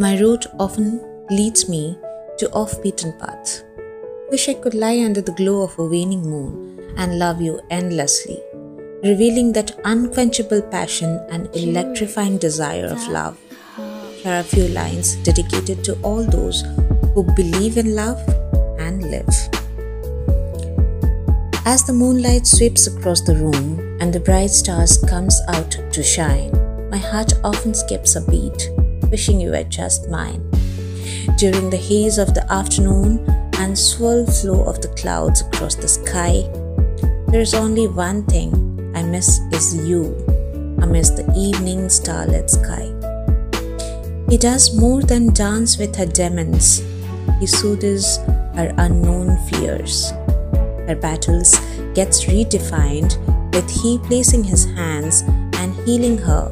My route often leads me to off beaten paths. Wish I could lie under the glow of a waning moon and love you endlessly, revealing that unquenchable passion and electrifying desire of love. Here are a few lines dedicated to all those who believe in love and live. As the moonlight sweeps across the room and the bright stars comes out to shine, my heart often skips a beat, wishing you were just mine. During the haze of the afternoon and swirl flow of the clouds across the sky, there's only one thing I miss is you amidst the evening starlit sky. He does more than dance with her demons, he soothes her unknown fears. Her battles gets redefined with he placing his hands and healing her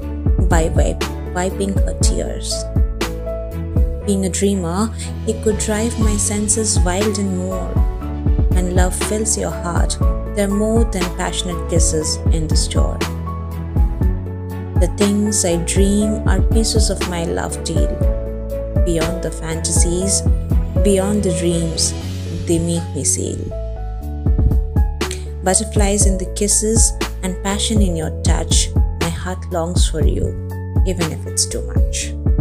by wipe, wiping her tears. Being a dreamer, he could drive my senses wild and more. When love fills your heart, there are more than passionate kisses in the store. The things I dream are pieces of my love deal. Beyond the fantasies, beyond the dreams, they make me sail butterflies in the kisses, and passion in your touch, my heart longs for you, even if it's too much.